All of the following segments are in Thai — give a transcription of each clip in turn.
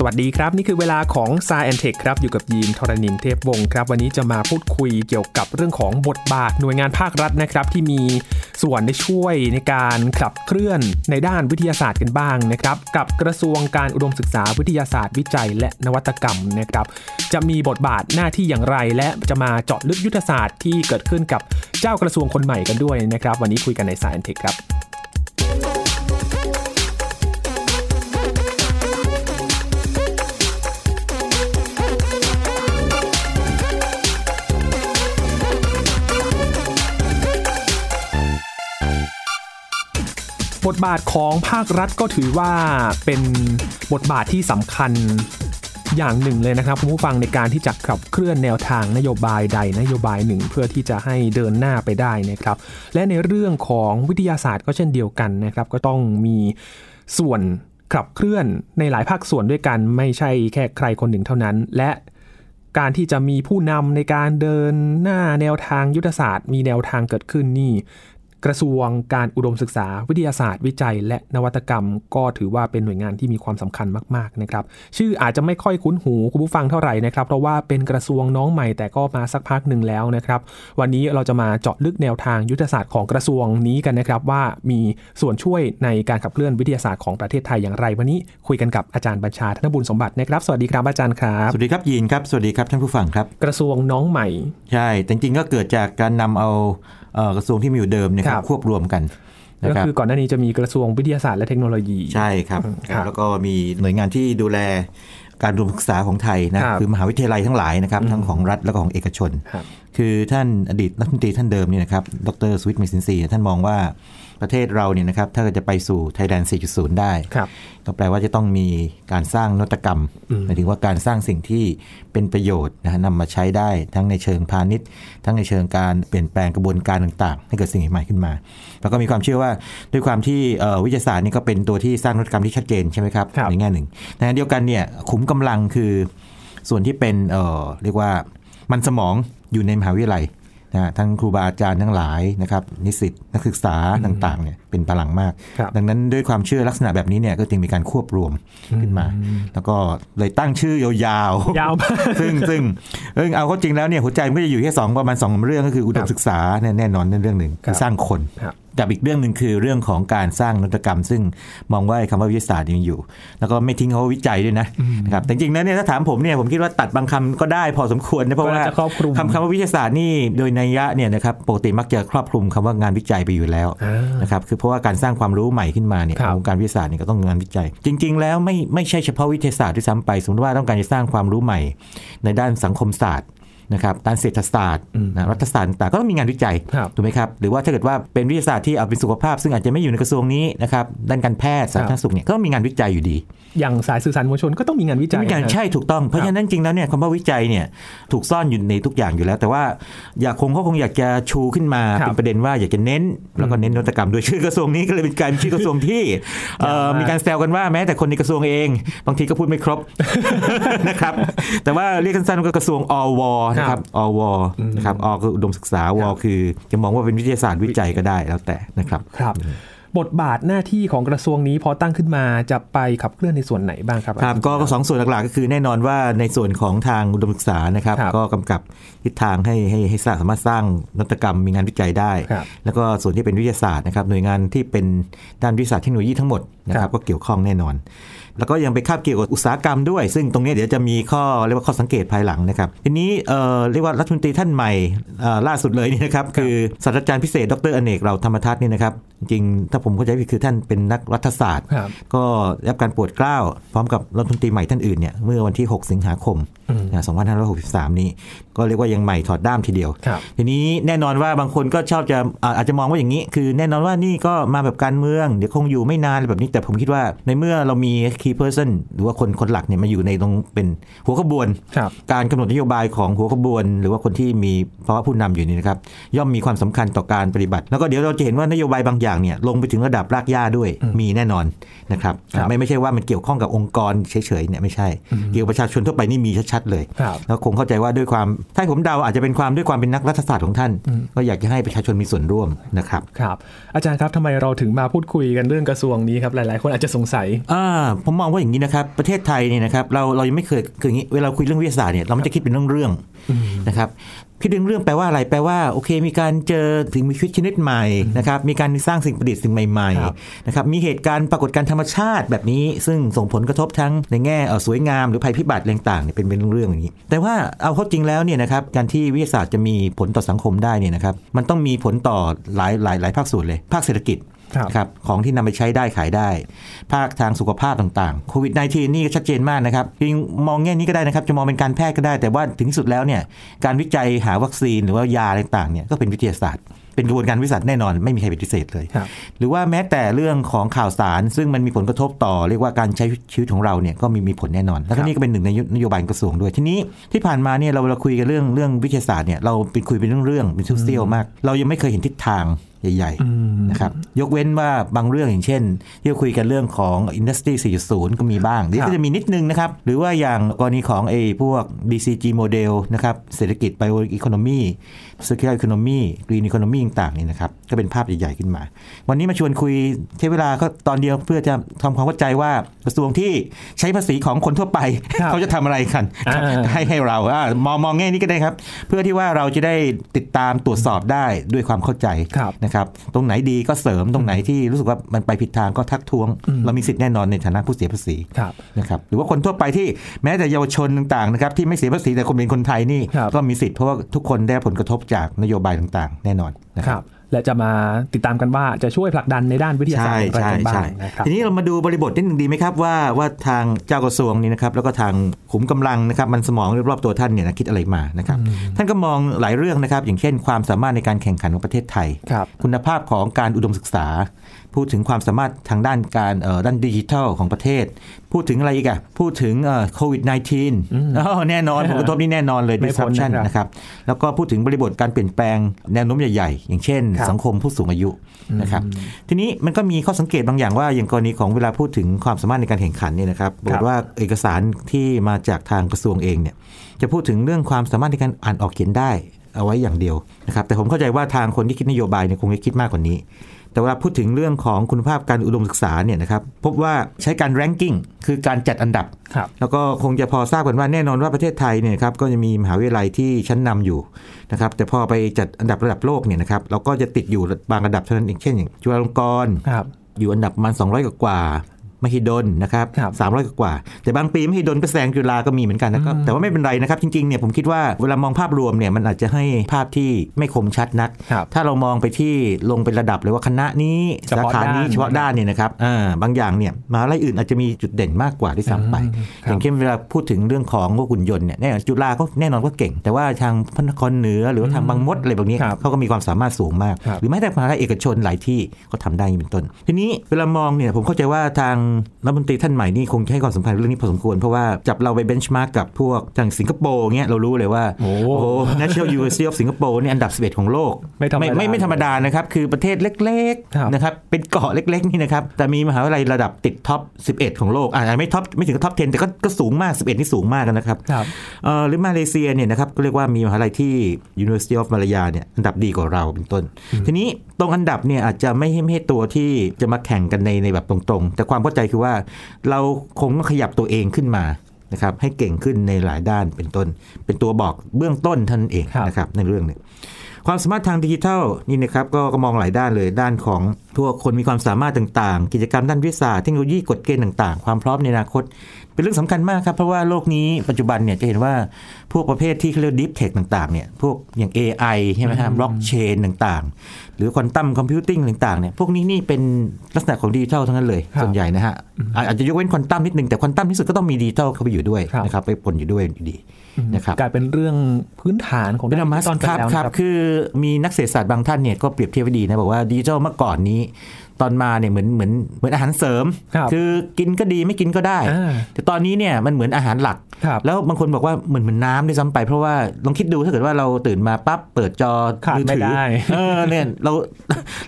สวัสดีครับ นี่คือเวลาของ s ายแอนเทคครับ อยู่กับยีนทรณินเทพวงศ์ครับ วันนี้จะมาพูดคุยเกี่ยวกับเรื่องของบทบาทหน่วยงานภาครัฐนะครับ ที่มีส่วนได้ช่วยในการขับเคลื่อนในด้านวิทยาศาสตร์กันบ้างนะครับ กับกระทรวงการอุดมศึกษาวิทยาศาสตร์วิจัย และนวัตกรรมนะครับ จะมีบทบาทหน้าที่อย่างไร และจะมาเจาะลึกยุทธศาสตร์ที่เกิดขึ้นกับเจ้ากระทรวงคนใหม่กันด้วยนะครับ วันนี้คุยกันในสายแอนเทคครับ บทบาทของภาครัฐก็ถือว่าเป็นบทบาทที่สำคัญอย่างหนึ่งเลยนะครับคุณผู้ฟังในการที่จะขับเคลื่อนแนวทางนโยบายใดนโยบายหนึ่ง เพื่อที่จะให้เดินหน้าไปได้นะครับ และในเรื่องของวิทยาศาสตร์ก็เช่นเดียวกันนะครับ ก็ต้องมีส่วนขับเคลื่อนในหลายภาคส่วนด้วยกัน ไม่ใช่แค่ใครคนหนึ่งเท่านั้น และการที่จะมีผู้นำในการเดินหน้าแนวทางยุทธศาสตร์ มีแนวทางเกิดขึ้นนี่ กระทรวงการอุดมศึกษาวิทยาศาสตร์ วิจัย และนวัตกรรม ก็ถือว่าเป็นหน่วยงานที่มีความสำคัญมากๆนะครับชื่ออาจจะไม่ค่อยคุ้นหูคุณผู้ฟังเท่าไหร่นะครับเพราะว่าเป็นกระทรวงน้องใหม่แต่ก็มาสักพักหนึ่งแล้วนะครับวันนี้เราจะมาเจาะลึกแนวทางยุทธศาสตร์ของกระทรวงนี้กันนะครับว่ามีส่วนช่วยในการขับเคลื่อนวิทยาศาสตร์ของประเทศไทยอย่างไร วันนี้คุยกันกับอาจารย์บัญชาธนบุญสมบัตินะครับสวัสดีครับอาจารย์ครับสวัสดีครับยีนครับสวัสดีครับท่านผู้ฟังครับ กระทรวงน้องใหม่ ใช่แต่จริงๆก็เกิดจากการนำเอาเอ่อ กระทรวงที่มีอยู่เดิมเนยคครัรับบควบรวมกันนะก็ครับคือก่อนหน้านี้จะมีกระทรวงวิทยาศาสตร์และเทคโนโลยีใช่ครับครับแล้วก็มีหน่วยงานที่ดูแลการรวมศึกษาของไทยนะครับคือมหาวิทยาลัยทั้งหลายนะครับทั้งของรัฐและก็ของเอกชน ครับคือท่านอดีตรัฐมนตรีท่านเดิมเนี่ยนะครับ ดรสวิตเมสินซีท่านมองว่าประเทศเราเนี่ยนะครับ ถ้าจะไปสู่ไทยแลนด์4.0 ได้ครับก็แปลว่าจะต้องมีการสร้างนวัตกรรมอืมหมายถึงว่าการสร้างสิ่งที่เป็นประโยชน์นะฮะนำมาใช้ได้ทั้งในเชิงพาณิชย์ ทั้งในเชิงการเปลี่ยนแปลงกระบวนการต่างๆ ให้เกิดสิ่งใหม่ๆขึ้นมา แล้วก็มีความเชื่อว่าด้วยความที่เอ่อวิทยาศาสตร์นี่ก็เป็นตัวที่สร้างนวัตกรรมที่ชัดเจนใช่ไหมครับครับในแง่หนึ่งในขณะเดียวกันเนี่ยขุมกำลังคือส่วนที่เป็นเอ่อเรียกว่ามันสมอง อยู่ในมหาวิทยาลัยนะฮะทั้งครูบาอาจารย์ทั้งหลายนะครับนิสิตนักศึกษาต่างๆเนี่ยเป็นพลังมากครับดังนั้นด้วยความเชื่อลักษณะแบบนี้เนี่ยก็จึงมีการควบรวมขึ้นมา แล้วก็เลยตั้งชื่อยาวยาวมากๆซึ่งซึ่งเออเอาเข้าจริงแล้วเนี่ยหัวใจมันก็จะอยู่แค่สองประมาณสองเรื่องก็คืออุดมศึกษาเนี่ยแน่นอนนั่นเรื่องหนึ่งครัคือบสร้างคนครับ กับอีกเรื่องหนึ่งคือเรื่องของการสร้างนวัตกรรม ซึ่งมองว่าคำว่าวิทยาศาสตร์ยังอยู่ แล้วก็ไม่ทิ้งคำว่าวิจัยด้วยนะนะครับแต่จริงๆแล้วเนี่ยถ้าถามผมเนี่ยผมคิดว่าตัดบางคำก็ได้พอสมควรนะเพราะก็ว่าน่าจะครอบคลุมคำคำว่าวิทยาศาสตร์นี่โดยนัยยะเนี่ยนะครับปกติมักจะครอบคลุมคำว่างานวิจัยไปอยู่แล้วอ่านะครับคือเพราะว่าการสร้างความรู้ใหม่ขึ้นมาเนี่ยครับวงการวิทยาศาสตร์เนี่ยก็ต้องงานวิจัย จริง ๆ แล้วไม่ไม่ใช่เฉพาะวิทยาศาสตร์ที่ซ้ำไปสมมติว่าต้องการจะสร้างความรู้ใหม่ ในด้านสังคมศาสตร์ นะครับด้านเศรษฐศาสตร์นะรัฐศาสตร์ต่างๆก็ต้องมีงานวิจัยครับถูกไหมครับหรือว่าถ้าเกิดว่าเป็นวิทยาศาสตร์ที่เอาเป็นสุขภาพ ซึ่งอาจจะไม่อยู่ในกระทรวงนี้นะครับด้านการแพทย์สาธารณสุขเนี่ยก็ต้องมีงานวิจัยอยู่ดีอย่างสายสื่อสารมวลชนก็ต้องมีงานวิจัยมีการนะใช่ถูกต้อง เพราะฉะนั้นจริงแล้วเนี่ยคำว่าวิจัยเนี่ยถูกซ่อนอยู่ในทุกอย่างอยู่แล้ว แต่ว่าอยากคงเขาคงอยากจะชูขึ้นมาครับเป็นประเด็นว่าอยากจะเน้น แล้วก็เน้นนวัตกรรมด้วยชื่อกระทรวงนี้ก็เลยเป็นการชื่อกระทรวงที่เอ่อยาวมากมีการแซวกันว่าแม้แต่คนในกระทรวงเอง บางทีก็พูดไม่ครบนะครับแต่ว่าเรียกสั้นๆก็กระทรวงอวนะครับอวนะครับอคืออุดมศึกษาวคือจะมองว่าเป็นวิทยาศาสตร์วิจัยก็ได้แล้วแต่นะครับครับ บทบาทหน้าที่ของกระทรวงนี้พอตั้งขึ้นมาจะไปขับเคลื่อนในส่วนไหนบ้างครับครับก็ก็สองส่วนหลักๆก็คือแน่นอนว่าในส่วนของทางอุดมศึกษานะครับครับก็กำกับทิศทางให้ให้ให้สามารถสร้างนวัตกรรมมีงานวิจัยได้ครับแล้วก็ส่วนที่เป็นวิทยาศาสตร์นะครับหน่วยงานที่เป็นด้านวิทยาศาสตร์เทคโนโลยีทั้งหมดนะคครัรับบก็เกี่ยวข้องแน่นอน แล้วก็ยังไปคาบเกี่ยวกับอุตสาหกรรมด้วย ซึ่งตรงนี้เดี๋ยวจะมีข้อเรียกว่าข้อสังเกตภายหลังนะครับทีนี้เอ่อเรียกว่ารัฐมนตรีท่านใหม่เอ่อล่าสุดเลยนี่นะครับคือศาสตราจารย์พิเศษ ดรอเนกเราธรรมทัศน์นี่นะครับจริงๆถ้าผมเข้าใจผิดคือท่านเป็นนักรัฐศาสตร์ครับก็ได้รับการโปรดเกล้าพร้อมกับรัฐมนตรีใหม่ท่านอื่นเนี่ยเมื่อวันที่ 6 สิงหาคมนะ 2563 นี้ก็เรียกว่ายังใหม่ถอดด้ามทีเดียวครับทีนี้แน่นอนว่าบางคนก็ชอบจะอ่าอาจจะมองว่าอย่างนี้ คือแน่นอนว่านี่ก็มาแบบการเมือง เดี๋ยวคงอยู่ไม่นานอะไรแบบนี้แต่ผมคิดว่าในเมื่อเรามี key person หรือว่าคนคนหลักเนี่ยมาอยู่ในตรงเป็นหัวขบวนครับการกำหนดนโยบายของหัวขบวน หรือว่าคนที่มีภาวะผู้นำอยู่นี่นะครับย่อมมีความสำคัญต่อการปฏิบัติ แล้วก็เดี๋ยวเราจะเห็นว่านโยบายบางอย่างเนี่ยลงไปถึงระดับรากหญ้าด้วยมีแน่นอนนะครับครับไม่ไม่ใช่ว่ามันเกี่ยวข้องกับองค์กรเฉยๆเนี่ยไม่ใช่ เกี่ยวกับประชาชนทั่วไปนี่มีชัดๆชัดเลยครับแล้วคงเข้าใจว่าด้วยความถ้าให้ผมเดาอาจจะเป็นความด้วยความเป็นนักรัฐศาสตร์ของท่าน ก็อยากจะให้ประชาชนมีส่วนร่วมนะครับครับ อาจารย์ครับทำไมเราถึงมาพูดคุยกันเรื่องกระทรวงนี้ครับหลาย ๆ คนอาจจะสงสัยอ่าผมมองว่าอย่างนี้นะครับประเทศไทยเนี่ยนะครับเราเรายังไม่เคยคืออย่างนี้เวลาคุยเรื่องวิทยาศาสตร์เนี่ยเราไม่จะคิดเป็นเรื่องเรื่องๆนะครับ คิดเรื่องเรื่องๆแปลว่าอะไรแปลว่าโอเค มีการเจอสิ่งมีชีวิตชนิดใหม่นะครับมีการสร้างสิ่งประดิษฐ์สิ่งใหม่ครับๆนะครับมีเหตุการณ์ปรากฏการณ์ธรรมชาติแบบนี้ ซึ่งส่งผลกระทบทั้งในแง่เอ่อสวยงามหรือภัยพิบัติอะไรต่างๆเนี่ยเป็นเป็นเรื่องๆอย่างนี้ แต่ว่าเอาเข้าจริงแล้วเนี่ยนะครับการที่วิทยาศาสตร์จะมีผลต่อสังคมได้เนี่ยนะครับมันต้องมีผลต่อหลายหลายหลายภาคส่วนเลย ภาคเศรษฐกิจ ครับของที่นำไปใช้ได้ขายได้ ภาคทางสุขภาพต่างๆโควิด -19 นี่ชัดเจนมากนะครับจริงมองแง่นี้ก็ได้นะครับ จะมองเป็นการแพทย์ก็ได้ แต่ว่าถึงสุดแล้วเนี่ยการวิจัยหาวัคซีนหรือว่ายาอะไรต่างๆเนี่ยก็เป็นวิทยาศาสตร์ เป็นกระบวนการวิทยาศาสตร์แน่นอน ไม่มีใครปฏิเสธเลยครับหรือว่าแม้แต่เรื่องของข่าวสาร ซึ่งมันมีผลกระทบต่อเรียกว่าการใช้ชีวิตของเราเนี่ยก็มีมีผลแน่นอน แล้วก็นี่ก็เป็นหนึ่งในนโยบายกระทรวงด้วย ทีนี้ที่ผ่านมาเนี่ยเราเราคุยกันเรื่องเรื่องวิทยาศาสตร์เนี่ยเราเป็นคุยเป็นเรื่องเรื่องๆเป็นเซี่ยวๆมาก เรายังไม่เคยเห็นทิศทางใหญ่อืมๆนะครับยกเว้นว่าบางเรื่องอย่างเช่นที่เราคุยกันเรื่องของ Industry 4.0 ก็มีบ้างเดี๋ยวครับก็จะมีนิดนึงนะครับ หรือว่าอย่างกรณีของไอ้พวก BCG โมเดลนะครับเศรษฐกิจ Bio Economy Circular Economy Green Economy ต่างๆเนี่ยนะครับ ก็เป็นภาพใหญ่ๆขึ้นมา วันนี้มาชวนคุยใช้เวลาก็ตอนเดียวเพื่อจะทำความเข้าใจว่ากระทรวงที่ใช้ภาษีของคนทั่วไปครับเขาจะทำอะไรกันอ่าให้ให้เราอ่ามองมองแง่นี้ก็ได้ครับ เพื่อที่ว่าเราจะได้ติดตามตรวจสอบได้ด้วยความเข้าใจครับนะครับ ตรงไหนดีก็เสริมตรงไหนที่รู้สึกว่ามันไปผิดทางก็ทักท้วง เรามีสิทธิ์แน่นอนในฐานะผู้เสียภาษีครับนะครับหรือว่าคนทั่วไปที่แม้แต่เยาวชนต่างๆนะครับที่ไม่เสียภาษีแต่คนเป็นคนไทยนี่ครับก็มีสิทธิ์เพราะว่าทุกคนได้ผลกระทบจากนโยบายต่างๆ แน่นอนนะคครัรับบและจะมาติดตามกันว่าจะช่วยผลักดันในด้านวิทยาศาสตใช่ร์อะไรใช่กันบ้าใช่งนะครับทีนี้เรามาดูบริบทนิดหนึ่งดีไหมครับว่าว่าทางเจ้ากระทรวงนี้นะครับแล้วก็ทางขุมกำลังนะครับมันสมองรอบๆตัวท่านเนี่ยนะคิดอะไรมานะครับท่านก็มองหลายเรื่องนะครับ อย่างเช่น ความสามารถในการแข่งขันของประเทศไทยครับคุณภาพของการอุดมศึกษา พูดถึงความสามารถทางด้านการเอ่อด้านดิจิทัลของประเทศ พูดถึงอะไรอีกอะพูดถึงโควิด -19 อ๋อแน่นอนผลกระทบนี่แน่นอนเลยไม่พ้น disruption นะครับนะครับ แล้วก็พูดถึงบริบทการเปลี่ยนแปลงแนวโน้มใหญ่ๆ อย่างเช่นครับสังคมผู้สูงอายุนะครับ ทีนี้มันก็มีข้อสังเกตบางอย่างว่า อย่างกรณีของเวลาพูดถึงความสามารถในการแข่งขันเนี่ยนะครับบอกฏว่าเอกสารที่มาจากทางกระทรวงเองเนี่ยจะพูดถึงเรื่องความสามารถในการอ่านออกเขียนได้เอาไว้อย่างเดียวนะครับแต่ผมเข้าใจว่าทางคนที่คิดนโยบายเนี่ยคงจะคิดมากกว่านี้ แต่เวลาพูดถึงเรื่องของคุณภาพการอุดมศึกษาเนี่ยนะครับพบว่าใช้การ ranking คือการจัดอันดับครับ แล้วก็คงจะพอทราบกันว่าแน่นอนว่าประเทศไทยเนี่ยครับก็จะมีมหาวิทยาลัยที่ชั้นนำอยู่นะครับแต่พอไปจัดอันดับระดับโลกเนี่ยนะครับเราก็จะติดอยู่บางระดับเท่านั้นเองเช่นอย่างจุฬาลงกรณ์ครับอยู่อันดับประมาณ200กว่ากว่า มหิดลนะครับครับสามร้อยกว่า แต่บางปีมหิดลก็แซงจุฬาก็มีเหมือนกันนะครับแต่ว่าไม่เป็นไรนะครับจริงๆเนี่ยผมคิดว่าเวลามองภาพรวมเนี่ยมันอาจจะให้ภาพที่ไม่คมชัดนักครับถ้าเรามองไปที่ลงเป็นระดับเลยว่าคณะนี้เฉสาพาะขานี้ด้านเฉพาะด้านเนี่ยนะครับอ่าบางอย่างเนี่ยมหาลัยอื่นอาจจะมีจุดเด่นมากกว่าที่ซ้ำไปอืมครับอย่างเช่นเวลาพูดถึงเรื่องของพวกหุ่นยนต์เนี่ยแน่จุฬาก็แน่นอนก็เก่ง แต่ว่าทางพระนครเหนือหรือว่าทางบางมดอะไรแบบนี้ครับเขาก็มีความสามารถสูงมากครับหรือแม้แต่มหาลัยเอกชนหลายที่ก็ทำได้อย่างนี้เป็นต้น ทีนี้เวลามองเนี่ยผมเข้าใจว่าทางรัฐมนตรีท่านใหม่นี่คงจะให้ความสำคัญเรื่องนี้พอสมควร เพราะว่าจับเราไป benchmark กับพวกทางสิงคโปร์เงี้ยเรารู้เลยว่า โอ้ National University of Singapore เนี่ยอันดับ 11 ของโลก ไม่ธรรมดา ไม่ไม่ธรรมดานะครับ คือประเทศเล็กครับ ๆนะครับเป็นเกาะเล็ก ๆ นี่นะครับ แต่มีมหาวิทยาลัยระดับติด top 11 ของโลกอ่าไม่ท็อปไม่ถึงกับท็อป 10 แต่ก็ก็สูงมาก 11 นี่สูงมากนะครับ ครับ เอ่อหรือมาเลเซียเนี่ยนะครับก็เรียกว่ามีมหาลัยที่ University of Malaya เนี่ยอันดับดีกว่าเราเป็นต้น ทีนี้ตรงอันดับเนี่ยอาจจะไม่ให้ไม่ให้ตัวที่จะมาแข่งกันในในแบบตรงๆ แต่ความเข้าใจคือว่า เราคงต้องขยับตัวเองขึ้นมานะครับให้เก่งขึ้นในหลายด้านเป็นต้น เป็นตัวบอกเบื้องต้นท่านเองครับนะครับในเรื่องนี้ความสามารถทางดิจิทัลนี่นะครับก็ก็มองหลายด้านเลยด้านของพวกคนมีความสามารถต่างๆ กิจกรรมด้านวิทยาศาสตร์เทคโนโลยีกฎเกณฑ์ต่างๆ ความพร้อมในอนาคต เป็นเรื่องสำคัญมากครับ เพราะว่าโลกนี้ปัจจุบันเนี่ยจะเห็นว่าพวกประเภทที่เขาเรียก deep tech ต่างๆเนี่ยพวกอย่าง AI ใช่ไหมครับบล็อกเชนต่างๆ หรือ quantum computing ต่างๆเนี่ยพวกนี้นี่เป็นลักษณะของดิจิทัลทั้งนั้นเลยครับส่วนใหญ่นะฮะอาอาจจะยกเว้นควอนตัมนิดนึง แต่ควอนตัมที่สุดก็ต้องมีดิจิทัลเข้าไปอยู่ด้วยครับนะครับไปปนอยู่ด้วยอยู่ดีนะครับกลายเป็นเรื่องพื้นฐานของเป็นธรรมะตอนไปครับแล้วครับนะครับคือมีนักเศรษฐศาสตร์บางท่านเนี่ยก็เปรียบเทียบไว้ดีนะบอกว่าดิจิทัลเมื่อก่อนนี้ ตอนมาเนี่ยเหมือนเหมือนเหมือนอาหารเสริมครับอกินก็ดีไม่กินก็ได้อ่าแต่ตอนนี้เนี่ยมันเหมือนอาหารหลักครับแล้วบางคนบอกว่าเหมือนเหมือนน้ำด้วยซ้ำไปเพราะว่าลองคิดดูถ้าเกิดว่าเราตื่นมาปั๊บเปิดจอขาดมือไม่ถืได้เออเนี่ยเรา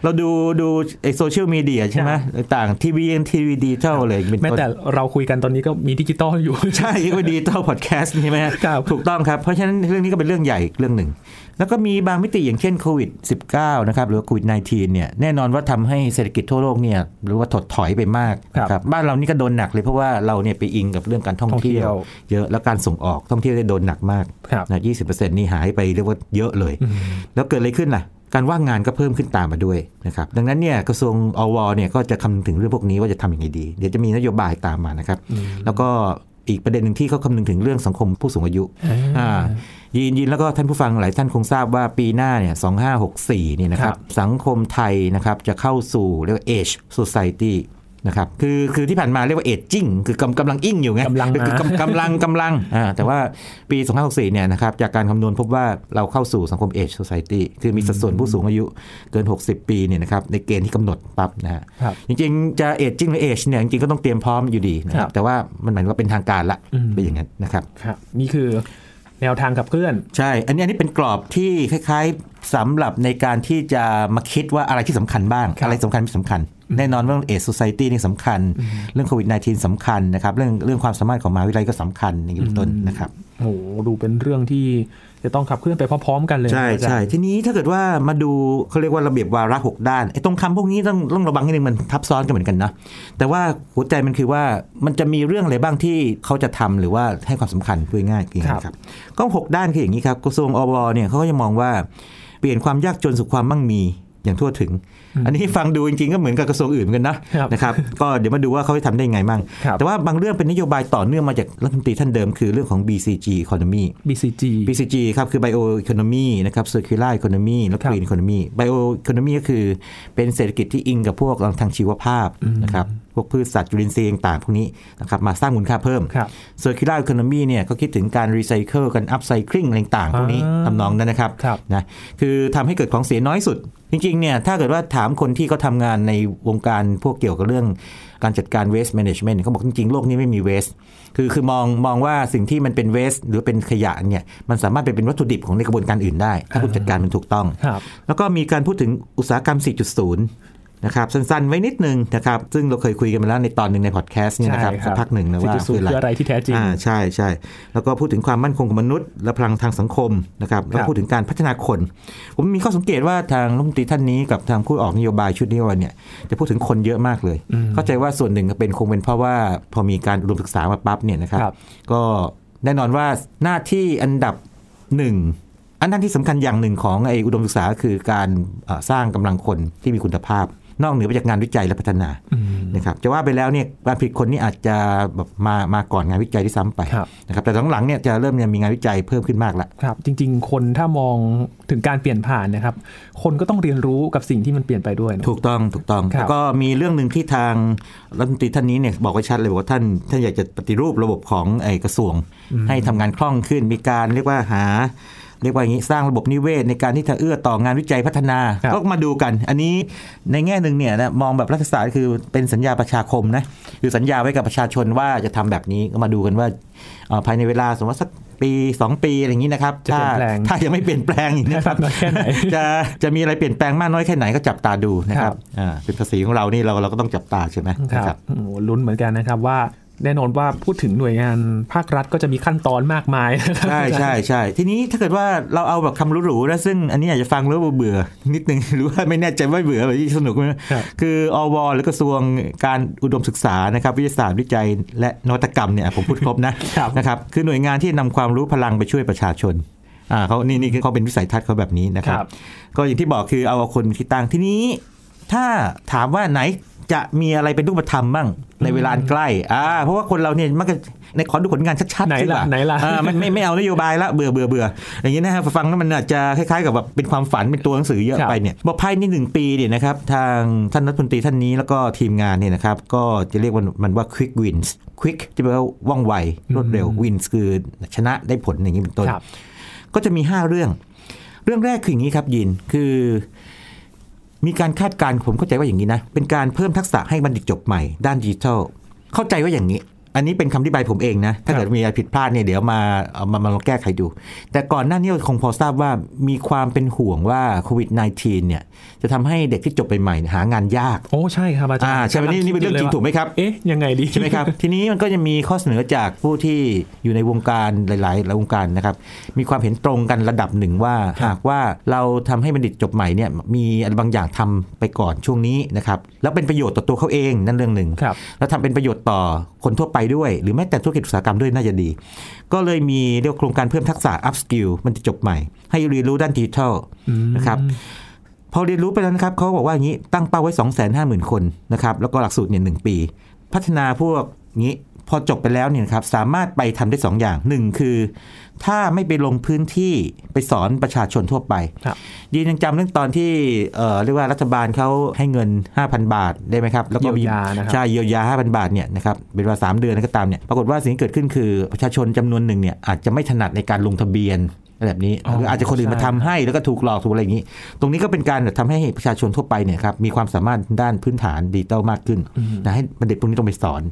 เราดูดูไอโซเชียลมีเดียใช่ไหมต่างทีวียังทีวีดิจิทัลเลยเป็นแม้ต้นแต่เราคุยกันตตอนนี้ก็มีดิจิตอลอยู่ ใช่ก็ดีต่อพอดแคสต์ใช่ไหมฮะครับถูกต้องครับ เพราะฉะนั้นเรื่องนี้ก็เป็นเรื่องใหญ่อีกเรื่องหนึ่ง แล้วก็มีบางมิติอย่างเช่นโควิด -19 นะครับหรือว่าโควิด -19 เนี่ยแน่นอนว่าทำให้เศรษฐกิจทั่วโลกเนี่ยหรือว่าถดถอยไปมากครับครับบ้านเรานี่ก็โดนหนักเลยเพราะว่าเราเนี่ยไปอิงกับเรื่องการท่องเที่ยวท่องเที่ยวเยอะแล้วการส่งออกท่องเที่ยวได้โดนหนักมากครับนะ20%นี่หายไปเรียกว่าเยอะเลยอืมแล้วเกิดอะไรขึ้นล่ะการว่างงานก็เพิ่มขึ้นตามมาด้วยนะครับดังนั้นเนี่ยกระทรวงอวเนี่ยก็จะคำนึงถึงเรื่องพวกนี้ว่าจะทำยังไงดี เดี๋ยวจะมีนโยบายตามมานะครับ แล้วก็อีกประเด็นหนึ่งที่เขาคำนึงถึงเรื่องสังคมผู้สูงอายุอ่า ยินยินแล้วก็ท่านผู้ฟังหลายท่านคงทราบว่าปีหน้าเนี่ย 2564นี่นะครับ สังคมไทยนะครับจะเข้าสู่เรียกว่า age society นะครับ คือคือที่ผ่านมาเรียกว่า aging คือกำกำลังอิ่งอยู่ไงกำลังคือกำกำลังกำลังอ่าแต่ว่าปี 2564 เนี่ยนะครับ จากการคำนวณพบว่าเราเข้าสู่สังคม age society คือมีสัดส่วนผู้สูงอายุเกิน 60 ปีเนี่ยนะครับ ในเกณฑ์ที่กำหนดปั๊บนะฮะครับจริง ๆ จะ aging หรือ age เนี่ยจริง ๆ ก็ต้องเตรียมพร้อมอยู่ดีนะคครัรับบแต่ว่ามันหมายถึงว่าเป็นทางการละอืมเป็นอย่างนั้นนะครับครับนี่คือ แนวทางขับเคลื่อน ใช่ อันนี้อันนี้เป็นกรอบที่คล้ายๆสำหรับในการที่จะมาคิดว่าอะไรที่สำคัญบ้างครับอะไรสำคัญไม่สำคัญ แน่นอนว่าเอ s โซ i ตี้นี่สำคัญ เรื่องโควิด -19 สำคัญนะครับ เรื่องเรื่องความสามารถของมหาวิทยาลัยก็สำคัญอย่างนี้เป็นต้นนะครับ โอ้โหดูเป็นเรื่องที่จะต้องขับเคลื่อนไปพร้อมๆ กันเลยใช่อาจารย์ใช่ทีนี้ถ้าเกิดว่ามาดูเขาเรียกว่าระเบียบวาระหกด้านไอ้ตรงคำพวกนี้ต้องต้องระวังนิดนึงมันทับซ้อนกันเหมือนกันนะแต่ว่าหัวใจมันคือว่ามันจะมีเรื่องอะไรบ้างที่เขาจะทำหรือว่าให้ความสำคัญพูดง่ายๆอย่างนี้ครับก็หกด้านคืออย่างนี้ครับกระทรวงอวเนี่ยเขาก็จะมองว่าเปลี่ยนความยากจนสู่ความมั่งมี อย่างทั่วถึง อันนี้ฟังดูจริงๆ ก็เหมือนกับกระทรวงอื่นเหมือนกันนะครับนะครับ ก็เดี๋ยวมาดูว่าเขาจะทำได้ยังไงบ้างครับแต่ว่าบางเรื่องเป็นนโยบายต่อเนื่องมาจากรัฐมนตรีท่านเดิมคือเรื่องของ BCG economy BCG BCG ครับคือ Bio Economy นะครับ Circular Economy และครับ Green Economy Bio Economy ก็คือเป็นเศรษฐกิจที่อิงกับพวกทางชีวภาพนะครับพวกพืชสัตว์จุลินทรีย์ต่างๆพวกนี้นะครับมาสร้างมูลค่าเพิ่มครับ Circular Economy เนี่ยก็คิดถึงการรีไซเคิลกัน upcycling อะไรต่างๆพวกนี้อ่าทำนองนั้นนะครับครับนะคือทำให้เกิดของเสียน้อยสุด จริงๆเนี่ยถ้าเกิดว่าถามคนที่เขาทำงานในวงการพวกเกี่ยวกับเรื่องการจัดการ waste management เนี่ยเขาบอกจริงๆ โลกนี้ไม่มี waste คือคือมองมองว่าสิ่งที่มันเป็น waste หรือเป็นขยะเนี่ยมันสามารถไปเป็นวัตถุดิบของในกระบวนการอื่นได้ ถ้าคุณจัดการมันถูกต้องครับแล้วก็มีการพูดถึงอุตสาหกรรม 4.0 นะครับสั้นๆไว้นิดนึงนะครับซึ่งเราเคยคุยกันมาแล้วในตอนหนึ่งในพอดแคสต์เนี่ยนะครับใช่สักพักหนึ่งนะว่า4.0คืออะไรที่แท้จริงอ่าใช่ใช่แล้วก็พูดถึงความมั่นคงของมนุษย์ และพลังทางสังคมนะครับแล้วก็พูดถึงการพัฒนาคน ผมมีข้อสังเกตว่าทางรัฐมนตรีท่านนี้กับทางผู้ออกนโยบายชุดนี้วันเนี่ยจะพูดถึงคนเยอะมากเลย เข้าใจว่าส่วนหนึ่งก็เป็นคงเป็นเพราะว่าพอมีการอุดมศึกษามาปั๊บเนี่ยนะครับครับก็แน่นอนว่าหน้าที่อันดับหนึ่งอันนั้นที่สำคัญอย่างหนึ่งของไอ้อุดมศึกษาคือการเอ่อสร้างกำลังคนที่มีคุณภาพ นอกเหนือไปจากงานวิจัยและพัฒนาอืมนะครับจะว่าไปแล้วเนี่ยการผลิตคนนี่อาจจะแบบมามาก่อนงานวิจัยที่ซ้ำไปครับนะครับแต่หลังๆเนี่ยจะเริ่มเนี่ยมีงานวิจัยเพิ่มขึ้นมากละครับ จริง ๆ คนถ้ามองถึงการเปลี่ยนผ่านนะครับ คนก็ต้องเรียนรู้กับสิ่งที่มันเปลี่ยนไปด้วยเนอะถูกต้องถูกต้องครับแล้วก็มีเรื่องหนึ่งที่ทางรัฐมนตรีท่านนี้เนี่ยบอกไว้ชัดเลยบอกว่าท่านท่านอยากจะปฏิรูประบบของไอ้กระทรวง ให้ทำงานคล่องขึ้นมีการเรียกว่าหา เรียกว่าอย่างนี้สร้างระบบนิเวศ ในการที่จะเอื้อต่องานวิจัยพัฒนาครับก็มาดูกัน อันนี้ในแง่หนึ่งเนี่ยนะมองแบบรัฐศาสตร์คือเป็นสัญญาประชาคมนะคือสัญญาไว้กับประชาชนว่าจะทำแบบนี้ก็มาดูกันว่าเอ่อภายในเวลาสมมติว่าสักปี 2 ปีอะไรอย่างนี้นะครับจะเปลี่ยนแปลงถ้ายังไม่เปลี่ยนแปลงอย่างนี้นะครับมากน้อยแค่ไหนจะจะมีอะไรเปลี่ยนแปลงมากน้อยแค่ไหนก็จับตาดูนะคครัรับบอ่าเป็นภาษีของเรานี่เราเราก็ต้องจับตาใช่ไหมคนะรับโอ้โหลุ้นเหมือนกันนะครับว่า แน่นอนว่าพูดถึงหน่วยงานภาครัฐก็จะมีขั้นตอนมากมายนะครับใช่ใช่ใช่ทีนี้ถ้าเกิดว่าเราเอาแบบคำหรูๆนะซึ่งอันนี้อาจจะฟังแล้วเบื่อๆนิดนึงหรือว่าไม่แน่ใจว่าเบื่อแบบที่สนุกไหมครับคืออวหรือกระทรวงการอุดมศึกษานะครับวิทยาศาสตร์วิจัย และนวัตกรรมเนี่ยผมพูดครบนะครับนะครับคือหน่วยงานที่นำความรู้พลังไปช่วยประชาชนอ่าเขานี่นี่คือเขาเป็นวิสัยทัศน์เขาแบบนี้นะครัครับบก็อย่างที่บอกคือเอาคนที่ตั้งทีนี้ ถ้าถามว่าไหน จะมีอะไรเป็นรูปธรรมบ้างในเวลาอันใกล้อ่าเพราะว่าคนเราเนี่ยมักจะในขอดูผลงานชัดๆไหนสิล่ะไหนล่ะอ่ามันไม่ไม่เอานโยบายละเบื่อเบื่อเบื่ออย่างนี้นะฮะฟังแล้วมันอาจจะคล้ายๆกับแบบเป็นความฝันเป็นตัวหนังสือเยอะครับไปเนี่ยบอกภายในหนึ่งปีเนี่ยนะครับทางท่านรัฐมนตรีท่านนี้แล้วก็ทีมงานเนี่ยนะครับก็จะเรียกว่ามันว่า quick wins quick ที่แปลว่าว่องไวรวดเร็ว wins คือชนะได้ผลอย่างนี้เป็นต้นครับก็จะมี 5 เรื่อง เรื่องแรกคืออย่างนี้ครับยินคือ มีการคาดการณ์ผมเข้าใจว่าอย่างนี้นะ เป็นการเพิ่มทักษะให้บัณฑิตจบใหม่ ด้านดิจิทัลเข้าใจว่าอย่างนี้ อันนี้เป็นคำอธิบายผมเองนะ ถ้าเกิดมีอะไรผิดพลาดเนี่ยเดี๋ยวมาเอามามาลองแก้ไขดู แต่ก่อนหน้านี้เราคงพอทราบว่ามีความเป็นห่วงว่าโควิด -19 เนี่ยจะทำให้เด็กที่จบใหม่ๆเนี่ยหางานยาก โอ้ ใช่ครับอาจารอ่าย์ใช่ไหมนี่นี่เป็นเรื่องจริงถูกไหมครับ เอ๊ะ ยังไงดี ใช่ไหมครับ ทีนี้มันก็จะมีข้อเสนอจากผู้ที่อยู่ในวงการหลายๆหลายวงการนะครับ มีความเห็นตรงกันระดับหนึ่งว่าครับหากว่าเราทำให้บัณฑิตจบใหม่เนี่ยมีอะไรบางอย่างทำไปก่อนช่วงนี้นะครับแล้วเป็นประโยชน์ต่อตัวเขาเองนั่นเรื่องหนึ่งครับแล้วทำเป็นประโยชน์ต่อคนทั่วไปด้วย หรือแม้แต่ธุรกิจอุตสาหกรรมด้วยน่าจะดี ก็เลยมีเรียกว่าโครงการเพิ่มทักษะ up skill มันจะจบใหม่ ให้เรียนรู้ด้านดิจิทัลอืมนะครับพอเรียนรู้ไปแล้วนะครับเขาบอกว่าอย่างนี้ตั้งเป้าไว้ 2 5 0 0 0 0 คนนะครับแล้วก็หลักสูตรเนี่ยหปี พัฒนาพวกนี้ พอจบไปแล้วเนี่ยนะครับสามารถไปทำได้2อย่าง1คือ ถ้าไม่ไปลงพื้นที่ไปสอนประชาชนทั่วไปครับยีนยังจำเรื่องตอนที่เอ่อเรียกว่ารัฐบาลเขาให้เงิน 5,000 บาทได้ไหมครับแล้วก็มีเยียวยานะครับใช่เยียวยา 5,000 บาทเนี่ยนะครับเป็นเวลา3เดือนก็ตามเนี่ยปรากฏว่าสิ่งที่เกิดขึ้นคือประชาชนจำนวนหนึ่งเนี่ยอาจจะไม่ถนัดในการลงทะเบียน แบบนี้อ๋อหรืออาจจะคนอื่นมาใช่ทำให้แล้วก็ถูกหลอกถูกอะไรอย่างนี้ ตรงนี้ก็เป็นการทำให้ประชาชนทั่วไปเนี่ยครับมีความสามารถด้านพื้นฐานดิจิตอลมากขึ้นนะให้บัณฑิตพวกนี้ต้องไปสอน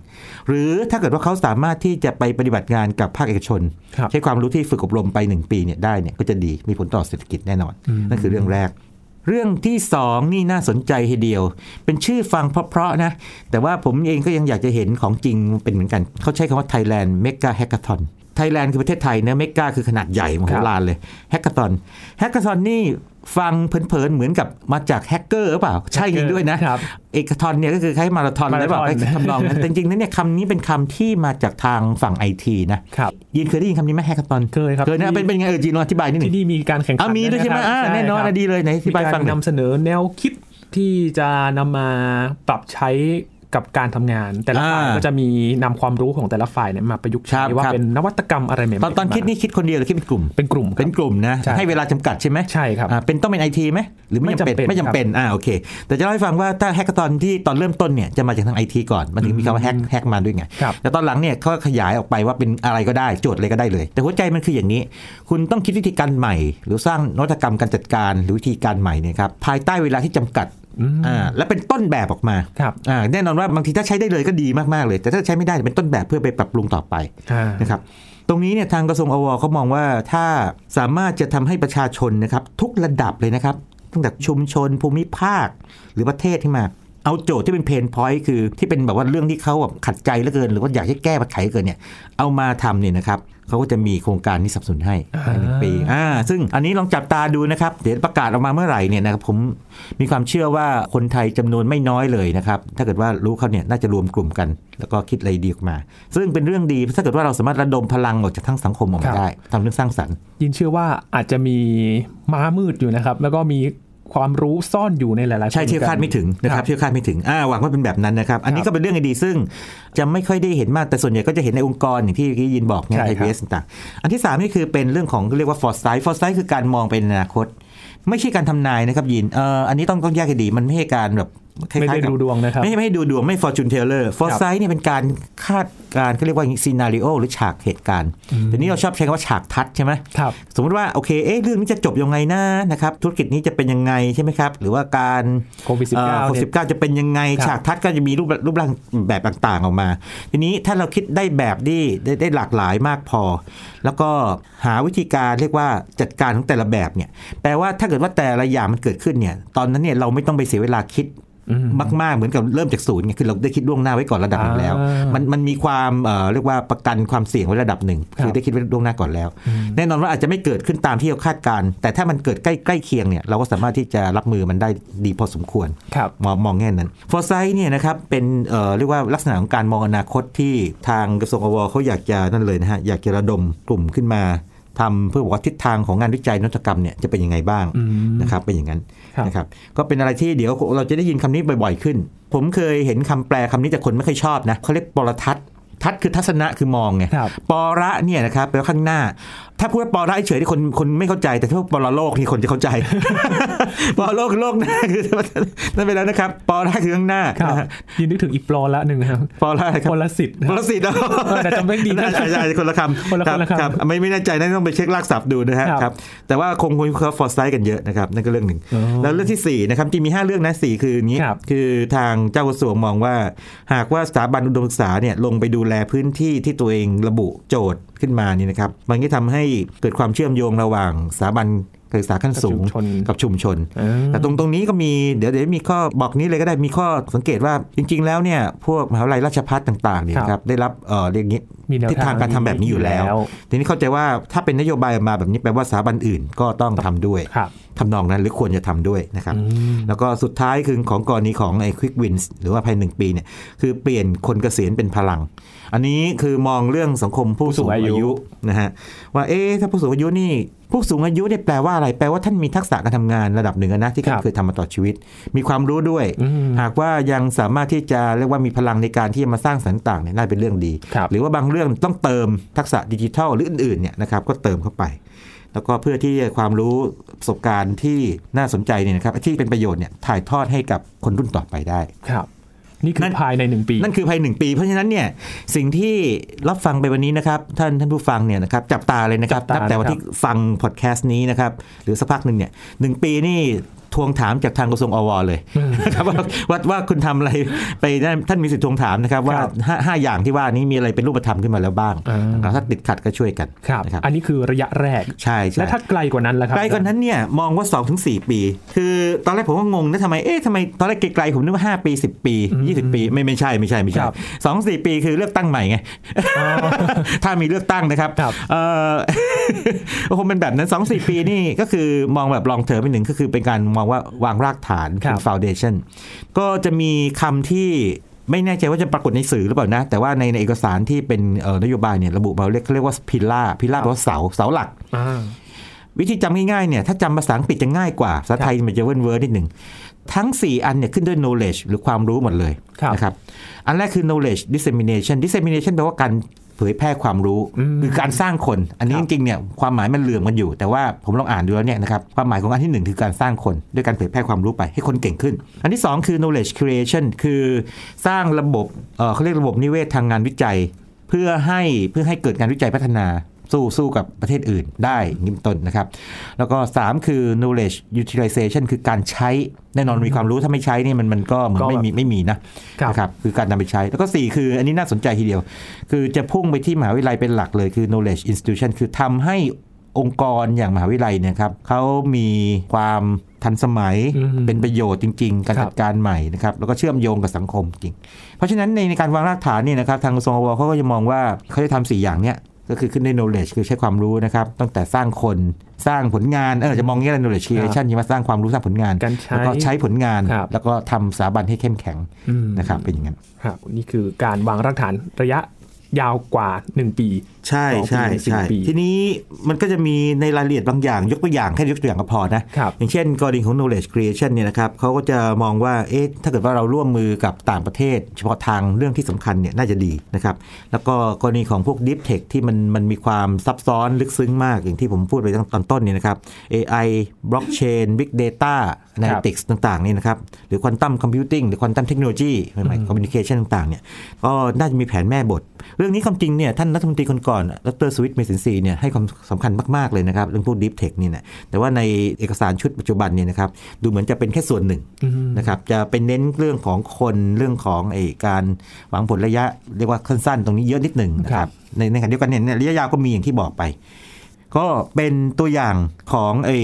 หรือถ้าเกิดว่าเขาสามารถที่จะไปปฏิบัติงานกับภาคเอกชนครับใช้ความรู้ที่ฝึกอบรมไป 1 ปีเนี่ยได้เนี่ยก็จะดีมีผลต่อเศรษฐกิจแน่นอน นั่นคือเรื่องแรกเรื่องที่สองนี่น่าสนใจทีเดียว เป็นชื่อฟังเพราะๆนะ แต่ว่าผมเองก็ยังอยากจะเห็นของจริงเป็นเหมือนกัน เขาใช้คำว่า Thailand Mega Hackathon Thailand คือประเทศไทยนะ mega คือขนาดใหญ่มโหฬารเลย Hackathon Hackathon นี่ฟังเพลินๆเหมือนกับมาจากแฮกเกอร์หรือเปล่า ใช่จริงด้วยนะครับเอกทอนเนี่ยก็คือคล้ายมาราธอนมาราธอนหรือเปล่าคล้ายๆทำนองนั้นแต่จริงๆแล้วเนี่ยคำนี้เป็นคำที่มาจากทางฝั่งไอทีนะครับยินเคยได้ยินคำนี้ไหมแฮกเกอร์ตอนเคยครับเคยนะเป็นเป็นยังไงเออจีนลองอธิบายนิดหนึ่ที่งนี่มีการแข่งขัอะมีด้วยใช่ไหมอ่าแน่นอนอะดีเลยไหนอธิมีบายการฟังหน่อยนำเสนอแนวคิดที่จะนำมาปรับใช้ กับการทำงาน แต่ละฝ่ายอ่าก็จะมีนำความรู้ของแต่ละฝ่ายเนี่ยมาประยุกต์ครัใช้บว่าครับเป็นนวัตกรรมอะไรใหม่ๆตอนตอนคิดนี่คิดคนเดียวหรือคิดเป็นกลุ่มเป็นกลุ่มคเป็รับนกลุ่มนะใช่ให้เวลาจำกัดใช่ไหมใช่ครับอ่าเป็นต้องเป็นไอทีไหมหรือไม่จำเป็นไม่ไม่จำจำเป็เป็นนอ่าโอเค แต่จะเล่าให้ฟังว่าถ้าแฮกเกอร์ตอนที่ตอนเริ่มต้นเนี่ยจะมาจากทางไอทีก่อนมันถึงมีคำว่าแฮกแฮกมาด้วยไงครับแต่ตอนหลังเนี่ยเขาขยายออกไปว่าเป็นอะไรก็ได้โจทย์อะไรก็ได้เลย แต่หัวใจมันคืออย่างนี้ คุณต้องคิดวิธีการใหม่ หรือสร้างนวัตกรรมการจัดการหรือวิธีการใหม่เนี่ยครับภายใต้เวลาที่จำกัด อ่าและเป็นต้นแบบออกมาครับอ่าแน่นอนว่าบางทีถ้าใช้ได้เลยก็ดีมากๆเลย แต่ถ้าใช้ไม่ได้เป็นต้นแบบเพื่อไปปรับปรุงต่อไปอ่านะครับตรงนี้เนี่ยทางกระทรวงอวเขามองว่าถ้าสามารถจะทำให้ประชาชนนะครับทุกระดับเลยนะครับตั้งแต่ชุมชนภูมิภาคหรือประเทศที่มา เอาโจทย์ที่เป็นเพนพอยต์คือที่เป็นแบบว่าเรื่องที่เขาแบบขัดใจเหลือเกิน หรือว่าอยากให้แก้ปัญหาเหลือเกินเนี่ยเอามาทำเนี่ยนะครับ เขาก็จะมีโครงการนี้สนับสนุนให้ภายในหนึ่งปีอ่าซึ่งอันนี้ลองจับตาดูนะครับ เดี๋ยวประกาศออกมาเมื่อไหร่เนี่ยนะครับผมมีความเชื่อว่าคนไทยจำนวนไม่น้อยเลยนะครับ ถ้าเกิดว่ารู้เขาเนี่ยน่าจะรวมกลุ่มกัน แล้วก็คิดอะไรดีออกมา ซึ่งเป็นเรื่องดีถ้าเกิดว่าเราสามารถระดมพลังออกจากทั้งสังคมออกครัมาบได้ทำเรื่องสร้างสรรค์ ยินเชื่อว่าอาจจะมีม้ามืดอยู่นะครับ แล้วก็มี ความรู้ซ่อนอยู่ในหลายๆใช่เที่ยวคาดไม่ถึงนะครับเที่ยวคาดไม่ถึงอ่าหวังว่าเป็นแบบนั้นนะครับ อันนี้ก็เป็นเรื่องดีซึ่งจะไม่ค่อยได้เห็นมากแต่ส่วนใหญ่ก็จะเห็นในองค์กรอย่างที่เมื่อกี้ยินบอกเนี่ยใช่ไอครับเอสต่างๆอันที่ 3 นี่คือเป็นเรื่องของเรียกว่า foresight foresight คือการมองไปในอนาคต ไม่ใช่การทำนายนะครับยินเอ่ออันนี้ต้องต้องแยกให้ดีมันไม่ใช่การแบบคล้ายๆ ไม่ได้กับดูดวงนะครับ ไม่ไม่ให้ดูดวงไม่ fortune teller foresight เนี่ยเป็นการคาดการณ์เขาเรียกว่า scenario หรือฉากเหตุการณ์แต่นี้เราชอบใช้คำว่าฉากทัดใช่ไหมครับสมมติว่าโอเคเอ๊ะเรื่องนี้จะจบยังไงนะนะครับธุรกิจนี้จะเป็นยังไงใช่ไหมครับ หรือว่าการโควิดเอ่อ19โควิดสิบเก้าจะเป็นยังไงครับฉากทัดก็จะมีรูปรูปร่างแบบต่างๆออกมา ทีนี้ถ้าเราคิดได้แบบที่ได้ได้หลากหลายมากพอ แล้วก็หาวิธีการเรียกว่าจัดการของแต่ละแบบเนี่ยแปลว่าถ้าเกิดว่าแต่ละอย่างมันเกิดขึ้นเนี่ยตอนนั้นเนี่ยเราไม่ต้องไปเสียเวลาคิดอื มมากๆ เหมือนกับเริ่มจากศูนย์ไงคือเราได้คิดล่วงหน้าไว้ก่อนระดับหนึ่งแล้วอ่ามัมันมันมีความเอ่อเรียกว่าประกันความเสี่ยงไว้ระดับหนึ่งครับคือได้คิดไว้ล่วงหน้าก่อนแล้ว แน่นอนว่าอาจจะไม่เกิดขึ้นตามที่เราคาดการณ์แต่ถ้ามันเกิดใกล้ใกล้เคียงเนี่ยเราก็สามารถที่จะรับมือมันได้ดีพอสมควรครับมองมองแง่นั้นฟอร์ไซต์เนี่ยนะครับเป็นเอ่อเรียกว่าลักษณะของการมองอนาคตที่ทางกระทรวงอวเขาอยากจะนั่นเลยนะฮะอยากจะระดมกลุ่มขึ้นมา ทำเพื่อบอกว่าทิศทางของงานวิจัยนวัตกรรมเนี่ยจะเป็นยังไงบ้างอืมนะครับเป็นอย่างนั้นครับนะครับก็เป็นอะไรที่เดี๋ยวเราจะได้ยินคำนี้บ่อยๆขึ้น ผมเคยเห็นคำแปลคำนี้แต่คนไม่ค่อยชอบนะเขาเรียกปรทัศน์ ทัศน์คือทัศนะคือมองไงครับปอระเนี่ยนะครับแปลว่าข้างหน้า ถ้าพูดว่าปอระเฉยที่คนคนไม่เข้าใจ แต่ถ้าพูดปอระโลกนี่คนจะเข้าใจ ปอระโลกคือโลกหน้าคือนั่นไปแล้วนะครับปอระคือข้างหน้าครับนะฮะยินนึกถึงอีกปลอละหนึ่งนะครับปอระอะไรครับพลสิทธิ์พลสิทธิ์เออแต่จำไม่ดีนะใช่ใช่คนละคำคนละคนละคำรับไม่ไม่แน่ใจนะต้องไปเช็คลากศัพท์ดูนะฮะครับครับแต่ว่าคงคุยเขาฟอร์ไซต์กันเยอะนะครับนั่นก็เรื่องหนึ่งอ๋อแล้วเรื่องที่สี่นะครับที่มีห้าเรื่องนะสี่คืออย่างนี้ครับคือทางเจ้ากระทรวงมองว่า หากว่าสถาบันอุดมศึกษาเนี่ยลงไปดูแลพื้นที่ที่ตัวเองระบุโจทย์ขึ้นมานี่นะครับ มันก็ทำให้เกิดความเชื่อมโยงระหว่างสถาบันการศึกษาขั้นสูงกับชุมชนกับชุมชนเออแต่ตรงตรงนี้ก็มีเดี๋ยวเดี๋ยวมีข้อบอกนี้เลยก็ได้มีข้อสังเกตว่าจริง ๆ แล้วเนี่ยพวกมหาวิทยาลัยราชภัฏต่างๆเนี่ยครับนะครับได้รับเอ่อเรียกงี้ มีแนวทิศทางการทำแบบนี้อยู่แล้ว ทีนี้เข้าใจว่าถ้าเป็นนโยบายออกมาแบบนี้แปลว่าสถาบันอื่นก็ต้องทำด้วยครับทำนองนั้นหรือควรจะทำด้วยนะครับอืมแล้วก็สุดท้ายคือของกรณีของไอ้ quick wins หรือว่าภายหนึ่งปีเนี่ยคือเปลี่ยนคนเกษียณเป็นพลัง อันนี้คือมองเรื่องสังคมผู้สูงอายุนะฮะว่าเอ๊ะถ้าผู้สูงอายุนี่ผู้สูงอายุเนี่ยแปลว่าอะไรแปลว่าท่านมีทักษะการทำงานระดับหนึ่งอะนะที่ครับเคยทำมาต่อชีวิต มีความรู้ด้วยอืมหากว่ายังสามารถที่จะเรียกว่ามีพลังในการที่จะมาสร้างสรรค์ต่างเนี่ยน่าเป็นเรื่องดีครับหรือว่าบางเรื่องต้องเติมทักษะดิจิทัลหรืออื่นๆเนี่ยนะครับก็เติมเข้าไป แล้วก็เพื่อที่จะความรู้ประสบการณ์ที่น่าสนใจเนี่ยนะครับที่เป็นประโยชน์เนี่ยถ่ายทอดให้กับคนรุ่นต่อไปได้ครับนี่คือนั่นภายในหนึ่งปี นั่นคือภายหนึ่งปี เพราะฉะนั้นเนี่ยสิ่งที่รับฟังไปวันนี้นะครับ ท่านท่านผู้ฟังเนี่ยนะครับจับตาเลยนะครับจับตานับแต่วันนะครับที่ฟังพอดแคสต์นี้นะครับหรือสักพักหนึ่งเนี่ยหนึ่งปีนี่ ทวงถามจากทางกระทรวงอวเลยนะครับว่าว่าว่าคุณทำอะไรไปได้ท่านมีสิทธิ์ทวงถามนะครับ ว่าครับห้าห้าอย่างที่ว่านี้มีอะไรเป็นรูปธรรมขึ้นมาแล้วบ้างอ่านะครับถ้าติดขัดก็ช่วยกันครับนะครับอันนี้คือระยะแรกใช่ใช่และถ้าไกลกว่านั้นล่ะครับไกลกว่านั้นเนี่ยมองว่า2-4ถึงปี คือตอนแรกผมก็งงนะทำไมเอ๊ะทำไมตอนแรกไกลๆผมนึกว่า5ปี 10 ปี 20 ปีไม่ไม่ใช่ไม่ใช่ไม่ใช่ครับสองสี่ปีคือเลือกตั้งใหม่ไงอ๋อถ้ามีเลือกตั้งนะครับครับเออคงเป็นแบบนั้น2อสปีนี่ก็คือมองแบบ long term ไปหนึ่งก็คือเป็นการมองว่าวางรากฐานครับ foundation ก็จะมีคำที่ไม่แน่ใจว่าจะปรากฏในสื่อหรือเปล่านะ แต่ว่าในในเอกสารที่เป็นเอ่อนโยบายเนี่ยระบุมาเรียกเขาเรียกว่า pillar pillar แปลว่าเสาเสาหลักอ่าวิธีจำง่ายๆเนี่ยถ้าจำภาษาอังกฤษจะง่ายกว่าภาษาไทยมันจะเวิร์นเวิร์นิดหนึ่งทั้ง 4 อันเนี่ยขึ้นด้วย knowledge หรือความรู้หมดเลยครับนะครับ อันแรกคือ knowledge dissemination dissemination แปลว่าการ เผยแพร่ความรู้อืมคือการสร้างคน อันนี้คจรับริงๆเนี่ยความหมายมันเหลื่อมกันอยู่ แต่ว่าผมลองอ่านดูแล้วเนี่ยนะครับความหมายของอันที่หนึ่งคือการสร้างคน ด้วยการเผยแพร่ความรู้ไปให้คนเก่งขึ้น อันที่สองคือ knowledge creation คือสร้างระบบเอ่อเขาเรียกระบบนิเวศทางงานวิจัย เพื่อให้เพื่อให้เกิดการวิจัยพัฒนา สู้สู้กับประเทศอื่นได้อย่างนี้เป็นต้นนะครับ แล้วก็ 3 คือ knowledge utilization คือการใช้แน่นอนมีความรู้ถ้าไม่ใช้นี่มันมันก็เหมือนก็ไม่มีไม่มีนะครับนะครับคือการนำไปใช้ แล้วก็ 4 คืออันนี้น่าสนใจทีเดียว คือจะพุ่งไปที่มหาวิทยาลัยเป็นหลักเลยคือ knowledge institution คือทำให้องค์กรอย่างมหาวิทยาลัยเนี่ยครับเขามีความทันสมัยอืมเป็นประโยชน์จริง ๆ การครับจัดการใหม่นะครับแล้วก็เชื่อมโยงกับสังคมจริง เพราะฉะนั้นในในการวางรากฐานเนี่ยนะครับทางกระทรวงอวเขาก็จะมองว่าเขาจะทำสี่อย่างเนี้ย ก็คือขึ้นใน knowledge คือใช้ความรู้นะครับ ตั้งแต่สร้างคนสร้างผลงานเออจะมองอย่างนี้แหละ knowledge creation ใช่ไหมสร้างความรู้สร้างผลงานการใช้แล้วก็ใช้ผลงานครับแล้วก็ทำสถาบันให้เข้มแข็งอืมนะครับเป็นอย่างนั้นครับนี่คือการวางรากฐานระยะ ยาวกว่า 1 ปีใช่สองปีใช่สี่ใช่ปีทีนี้มันก็จะมีในรายละเอียดบางอย่าง ยกตัวอย่างแค่ยกตัวอย่างก็พอนะครับอย่างเช่นกรณีของ knowledge creation เนี่ยนะครับเขาก็จะมองว่าเอ๊ะถ้าเกิดว่าเราร่วมมือกับต่างประเทศ เฉพาะทางเรื่องที่สำคัญเนี่ยน่าจะดีนะครับ แล้วก็กรณีของพวก deep tech ที่มันมันมีความซับซ้อนลึกซึ้งมากอย่างที่ผมพูดไปตั้งตอนต้นเนี่ยนะครับ AI blockchain big data analytics ต่างๆนี่นะครับหรือ quantum computing หรือ quantum technology ใหม่ๆ communication ต่างๆเนี่ยก็น่าจะมีแผนแม่บทเรื่องนี้ความจริงเนี่ยท่านรัฐมนตรีคนก่อนดรสวิตเมสินซีเนี่ยให้ความสำคัญมากๆเลยนะครับเรื่องพวก deep tech นี่นะแต่ว่าในเอกสารชุดปัจจุบันเนี่ยนะครับดูเหมือนจะเป็นแค่ส่วนหนึ่งอืมนะครับจะเป็นเน้นเรื่องของคนเรื่องของไอ้การหวังผลระยะเรียกว่าสั้นๆตรงนี้เยอะนิดหนึ่งนะครับในในขณะเดียวกันเนี่ยระยะยาวก็มีอย่างที่บอกไป ก็เป็นตัวอย่างของไอ้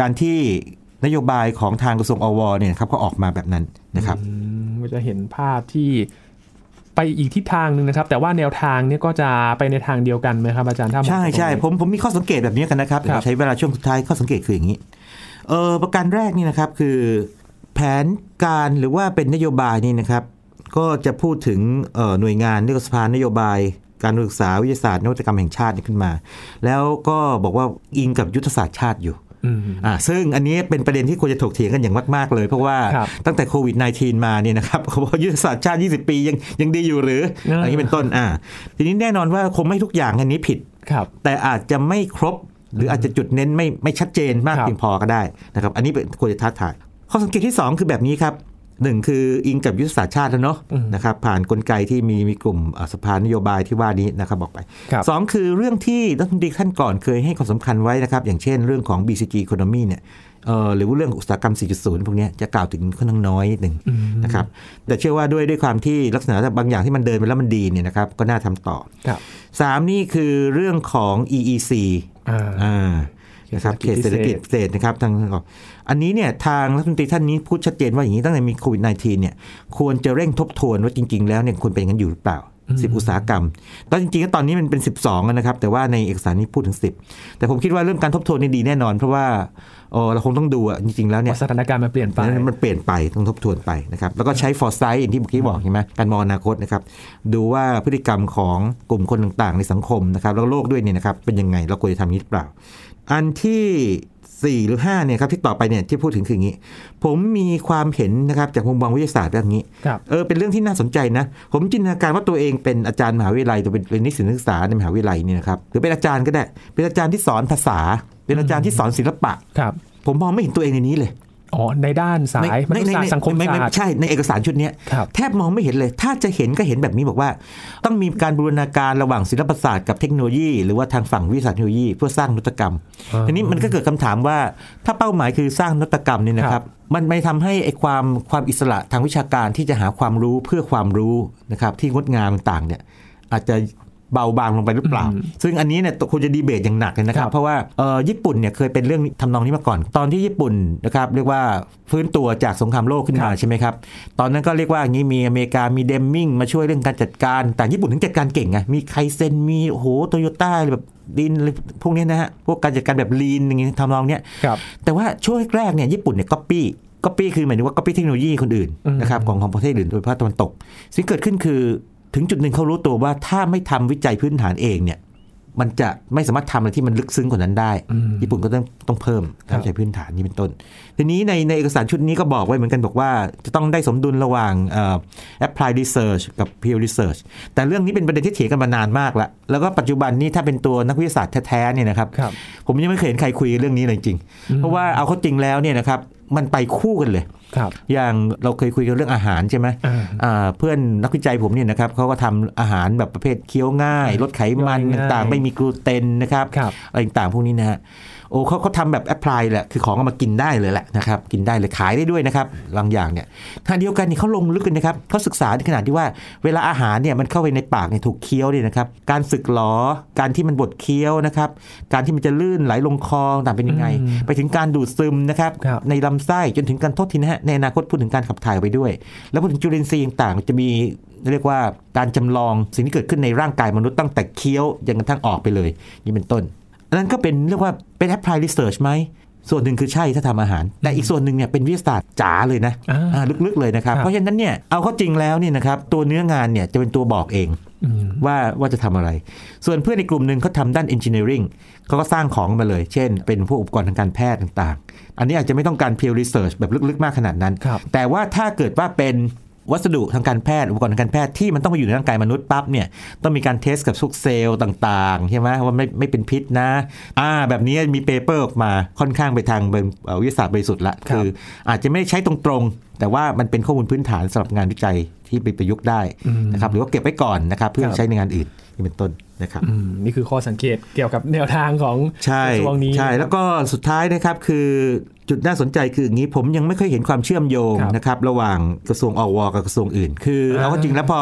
การที่นโยบายของทางกระทรวงอวเนี่ยนะครับก็ออกมาแบบนั้นนะครับอืมก็จะเห็นภาพที่ ไปอีกทิศทางหนึ่งนะครับ แต่ว่าแนวทางเนี่ยก็จะไปในทางเดียวกันไหมครับอาจารย์ถ้ามองใช่ใช่ตรงนี้ผมผมมีข้อสังเกตแบบนี้กันนะครับครับเดี๋ยวใช้เวลาช่วงสุดท้ายข้อสังเกตคืออย่างนี้เออประการแรกนี่นะครับคือแผนการหรือว่าเป็นนโยบายนี่นะครับ ก็จะพูดถึงเอ่อหน่วยงานเรียกว่าสภานโยบายการศึกษาวิทยาศาสตร์นวัตกรรมแห่งชาตินี่ขึ้นมา แล้วก็บอกว่าอิงกับยุทธศาสตร์ชาติอยู่ อืมอ่าซึ่งอันนี้เป็นประเด็นที่ควรจะถกเถียงกันอย่างมาก ๆ เลย เพราะว่าครับตั้งแต่โควิด -19 มาเนี่ยนะครับเขาบอกยุทธศาสตร์ชาติ 20 ปียังยังดีอยู่หรือเออออะไรนี้เป็นต้นอ่าทีนี้แน่นอนว่าคงไม่ทุกอย่างอันนี้ผิดครับแต่อาจจะไม่ครบ หรืออาจจะจุดเน้นไม่ไม่ชัดเจนมากครับเพียงพอก็ได้นะครับ อันนี้เป็นควรจะท้าทายข้อสังเกตที่ 2 คือแบบนี้ครับ หนึ่งคืออิงกับยุทธศาสตร์ชาติแล้วเนาะนะครับผ่านกลไกที่มีมีกลุ่มอ่าสภานโยบายที่ว่านี้นะครับบอกไปครับสองคือเรื่องที่รัฐมนตรีท่านก่อนเคยให้ความสำคัญไว้นะครับ อย่างเช่นเรื่องของ BCG Economy เนี่ยเอ่อหรือว่าเรื่องอุตสาหกรรม 4.0 พวกเนี้ยจะกล่าวถึงค่อนข้างน้อยนิดหนึ่งนะครับแต่เชื่อว่าด้วยด้วยความที่ลักษณะบางอย่างที่มันเดินไปแล้วมันดีเนี่ยนะครับก็น่าทำต่อครับสามนี่คือเรื่องของ EEC อ่าอ่านะครับเขตเศรษฐกิจพิเศษนะครับทาง อันนี้เนี่ยทางรัฐมนตรีท่านนี้พูดชัดเจนว่าอย่างนี้ตั้งแต่มีโควิด -19 เนี่ยควรจะเร่งทบทวนว่าจริง ๆ แล้วเนี่ยควรเป็นอย่างนั้นอยู่หรือเปล่า10อุตสาหกรรม ตอนจริงๆแล้วตอนนี้มันเป็น 12แล้วนะครับ แต่ว่าในเอกสารนี้พูดถึง 10 แต่ผมคิดว่าเรื่องการทบทวนนี่ดีแน่นอน เพราะว่าเออเราคงต้องดูอะจริงๆ แล้วเนี่ยว่าสถานการณ์มันเปลี่ยนไป มันเปลี่ยนไปต้องทบทวนไปนะครับ แล้วก็ใช้ foresight อย่างที่เมื่อกี้บอกใช่ไหมการมองอนาคตนะครับ ดูว่าพฤติกรรมของกลุ่มคนต่างๆ ในสังคมนะครับ แล้วโลกด้วยเนี่ยนะครับ เป็นยังไง เราควรจะทำนี้หรือเปล่า อันที่ 4 หรือ5เนี่ยครับที่ต่อไปเนี่ยที่พูดถึงคืออย่างนี้ ผมมีความเห็นนะครับจากมุมมองวิทยาศาสตร์แบบนี้ครับเออเป็นเรื่องที่น่าสนใจนะ ผมจินตนาการว่าตัวเองเป็นอาจารย์มหาวิทยาลัยตัวเป็นเป็นนิสิตนักศึกษาในมหาวิทยาลัยเนี่ยนะครับหรือเป็นอาจารย์ก็ได้ เป็นอาจารย์ที่สอนภาษา เป็นอาจารย์ที่สอนศิลปะครับผมมองไม่เห็นตัวเองในนี้เลย อ๋อในด้านสายมนุษยศาสตร์สังคมไไศาสตร์ใช่ในเอกสารชุดเนี้ยครับแทบมองไม่เห็นเลย ถ้าจะเห็นก็เห็นแบบนี้บอกว่า ต้องมีการบูรณาการระหว่างศิลปศาสตร์กับเทคโนโลยี หรือว่าทางฝั่งวิทยาศาสตร์เทคโนโลยี เพื่อสร้างนวัตกรรมอ่าทีนี้มันก็เกิดคำถามว่า ถ้าเป้าหมายคือสร้างนวัตกรรมเนี่ยนะคครัรับบมันไม่ทำให้ไอ้ความความอิสระทางวิชาการที่จะหาความรู้เพื่อความรู้นะครับที่งดงามต่างๆเนี่ยอาจจะ เบาบางลงไปหรือเปล่า ซึ่งอันนี้เนี่ยควรจะดีเบตอย่างหนักเลยนะครัครับบเพราะว่าเอ่อญี่ปุ่นเนี่ยเคยเป็นเรื่องทำนองนี้มาก่อน ตอนที่ญี่ปุ่นนะครับเรียกว่าฟื้นตัวจากสงครามโลกขึ้นมาครับใช่ไหมครับ ตอนนั้นก็เรียกว่าอย่างนี้มีอเมริกามีเดมมิงมาช่วยเรื่องการจัดการ แต่ญี่ปุ่นถึงจัดการเก่งไงมีไคเซนมีโอ้โหโตโยต้าแบบ lean อะไรพวกเนี้ยนะฮะพวกการจัดการแบบ lean อย่างนี้ทำนองเนี้ยครับแต่ว่าช่วงแรกๆเนี่ยญี่ปุ่นเนี่ยก๊อปปี้ก๊อปปี้คือหมายถึงว่าก๊อปปี้เทคโนโลยีคนอื่นอืมนะครับของของประเทศอื่นโดยเฉพาะตะวันตก สิ่งเกิดขึ้นคือ ถึงจุดหนึ่งเขารู้ตัวว่าถ้าไม่ทำวิจัยพื้นฐานเองเนี่ย มันจะไม่สามารถทำอะไรที่มันลึกซึ้งกว่านั้นได้อืมญี่ปุ่นก็ต้องต้องเพิ่มครับการวิจัยพื้นฐานนี้เป็นต้น ทีนี้ในในเอกสารชุดนี้ก็บอกไว้เหมือนกันบอกว่า จะต้องได้สมดุลระหว่างเอ่อ apply research กับ peer research แต่เรื่องนี้เป็นประเด็นที่เถียงกันมานานมากแล้ว แล้วก็ปัจจุบันนี้ถ้าเป็นตัวนักวิทยาศาสตร์แท้ๆเนี่ยนะครับครับผมยังไม่เคยเห็นใครคุยเรื่องนี้เลยจริง เพราะว่าเอาเข้าจริงแล้วเนี่ยนะครับ มันไปคู่กันเลยครับ อย่างเราเคยคุยกันเรื่องอาหารใช่ไหมอ่าอ่าเพื่อนนักวิจัยผมเนี่ยนะครับเขาก็ทำอาหารแบบประเภทเคี้ยวง่าย ลดไขมันย่อยง่ายต่างๆไม่มีกลูเตนนะครับครับอะไรต่างๆพวกนี้นะฮะ โอ้เขาเขาทำแบบแอพพลายแหละคือของเอามากินได้เลยแหละนะครับกินได้เลยขายได้ด้วยนะครับบางอย่างเนี่ยทางเดียวกันนี่เขาลงลึกกันนะครับเขาศึกษาในขนาดที่ว่าเวลาอาหารเนี่ยมันเข้าไปในปากเนี่ยถูกเคี้ยวเนี่ยนะครับการสึกหลอการที่มันบดเคี้ยวนะครับการที่มันจะลื่นไหลลงคอต่างเป็นยังไงอืมไปถึงการดูดซึมนะครับครับในลำไส้จนถึงการโทษทีนะฮะในอนาคตพูดถึงการขับถ่ายไปด้วย แล้วพูดถึงจุลินทรีย์ต่างๆจะมีเรียกว่าการจำลองสิ่งที่เกิดขึ้นในร่างกายมนุษย์ตั้งแต่เคี้ยวจนกระทั่งออกไปเลย นี่เป็นต้นอั นนั้นก็เป็นเรียกว่าเป็น apply research ไหมส่วนหนึ่งคือใช่ถ้าทำอาหาร แต่อีกส่วนหนึ่งเนี่ยเป็นวิทยาศาสตร์จ๋าเลยนะอ่าอ่าลึกๆเลยนะครับครับเพราะฉะนั้นเนี่ยเอาเข้าจริงแล้วเนี่ยนะครับตัวเนื้องานเนี่ยจะเป็นตัวบอกเองอืมว่าว่าจะทำอะไร ส่วนเพื่อนในกลุ่มหนึ่งเขาทำด้าน engineering เขาก็สร้างของมาเลย เช่น เป็นพวกอุปกรณ์ทางการแพทย์ต่างๆ อันนี้อาจจะไม่ต้องการ peer research แบบลึกๆ มากขนาดนั้นครับแต่ว่าถ้าเกิดว่าเป็น วัสดุทางการแพทย์อุปกรณ์ทางการแพทย์ที่มันต้องมาอยู่ในร่างกายมนุษย์ปั๊บเนี่ยต้องมีการ test กับพวกเซลล์ต่างๆใช่ไหมว่าไม่ไม่เป็นพิษนะอ่าแบบนี้มี paper ออกมาค่อนข้างไปทางเป็นเอ่อวิทยาศาสตร์บริสุทธิ์ละครับคืออาจจะไม่ได้ใช้ตรงๆ แต่ว่ามันเป็นข้อมูลพื้นฐานสำหรับงานวิจัยที่ไปประยุกต์ได้นะครับหรือว่าเก็บไว้ก่อนนะครับเพื่อครับใช้ในงานอื่นนี่เป็นต้นนะครับอืมนี่คือข้อสังเกตเกี่ยวกับแนวทางของใช่กระทรวงนี้ใช่แล้วก็สุดท้ายนะครับคือจุดน่าสนใจคืออย่างนี้ผมยังไม่เคยเห็นความเชื่อมโยงครับนะครับระหว่างกระทรวงอวกับกระทรวงอื่น คืออ่าเอาเข้าจริงแล้วพอ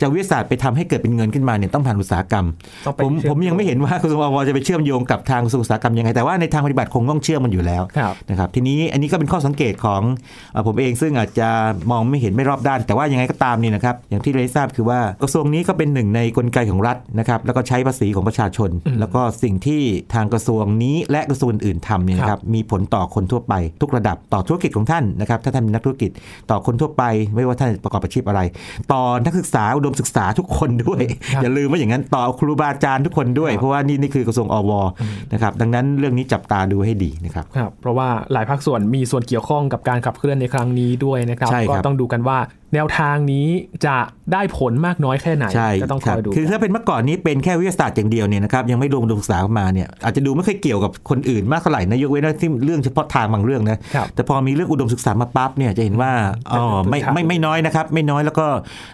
จะวิทยาศาสตร์ไปทำให้เกิดเป็นเงินขึ้นมาเนี่ยต้องผ่านอุตสาหกรรมต้องไปผมเชื่อมผมยังไม่เห็นว่ากระทรวงอวจะไปเชื่อมโยงกับทางกระทรวงอุตสาหกรรมยังไงแต่ว่าในทางปฏิบัติคงต้องเชื่อมมันอยู่แล้วครับนะครับทีนี้อันนี้ก็เป็นข้อสังเกตของเอ่อผมเองซึ่งอาจจะมองไม่เห็นไม่รอบด้าน แต่ว่ายังไงก็ตามนี่นะครับอย่างที่เราได้ทราบคือว่ากระทรวงนี้ก็เป็นหนึ่งในกลไกของรัฐนะครับแล้วก็ใช้ภาษีของประชาชนอืมแล้วก็สิ่งที่ทางกระทรวงนี้และกระทรวงอื่นๆทำเนี่ยนะครับมีผลต่อคนทั่วไปทุกระดับต่อธุรกิจของท่านนะครับถ้าท่านเป็นนักธุรกิจต่อคนทั่วไป ไม่ว่าท่านประกอบอาชีพอะไร ต่อนักศึกษาอุดมศึกษาทุกคนด้วยครับอย่าลืมว่าอย่างนั้นต่อครูบาอาจารย์ทุกคนด้วยครับเพราะว่านี่นี่คือกระทรวงอวนะครับดังนั้นเรื่องนี้จับตาดูให้ดีนะครับครับเพราะว่าหลายภาคส่วนมีส่วนเกี่ยวข้องกับการขับเคลื่อนในครั้งนี้ด้วยนะครับใช่ครับ ก็ต้องดูกันว่าแนวทางนี้จะได้ผลมากน้อยแค่ไหนใช่ก็ต้องคครัอบยดู คือถ้าเป็นเมื่อก่อนนี้เป็นแค่วิทยาศาสตร์อย่างเดียวเนี่ยนะครับยังไม่รวมอุดมศึกษาเข้ามาเนี่ยอาจจะดูไม่ค่อยเกี่ยวกับคนอื่นมากเท่าไหร่นะยกเว้นว่าที่เรื่องเฉพาะทางบางเรื่องนะครับแต่พอมีเรื่องอุดมศึกษามาปั๊บเนี่ยจะเห็นว่าอ๋อไม่เป็นตัวไม่ไม่น้อยนะครับไม่น้อยแล้วก็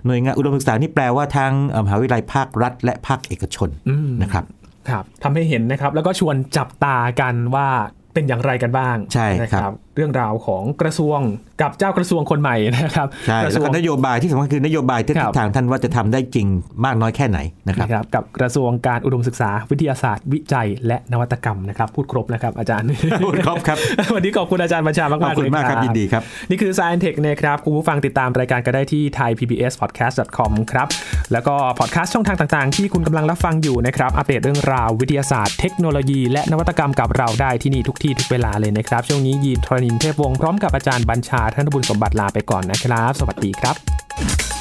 หน่วยงานอุดมศึกษานี่แปลว่าทั้งเอ่อมหาวิทยาลัยภาครัฐ และภาคเอกชนอืมนะครับครับทำให้เห็นนะครับแล้วก็ชวนจับตากันว่า เป็นอย่างไรกันบ้างใช่นะครับ เรื่องราวของกระทรวงกับเจ้ากระทรวงคนใหม่นะครับใช่กระทแล้วรวก็งนโยบายที่สำคัญคือนโยบายที่ครับทิศทางท่านว่าจะทำได้จริงมากน้อยแค่ไหนนะครับนะครับกับกระทรวงการอุดมศึกษาวิทยาศาสตร์ วิจัย และนวัตกรรมนะครับ พูดครบนะครับ อาจารย์พูดครบครับ วันนี้ขอบคุณอาจารย์บัญชามากขๆอบคุณเลยมากครับยินดีครับ นี่คือ Science Tech นะครับคุณผู้ฟังติดตามรายการก็ได้ที่ thaipbspodcast.com ครับแล้วก็พอดแคสต์ช่องทางต่างๆ ที่คุณกำลังรับฟังอยู่นะครับอัปเดตเรื่องราววิทยาศาสตร์เทคโนโลยี และนวัตกรรมกับเราได้ที่นี่ทุกที่ทุกเวลาเลยนะครับ ช่วงนี้ยีนทรณินเทพวงศ์พร้อมกับอาจารย์บัญชาท่านบุญสมบัติลาไปก่อนนะครับ สวัสดีครับ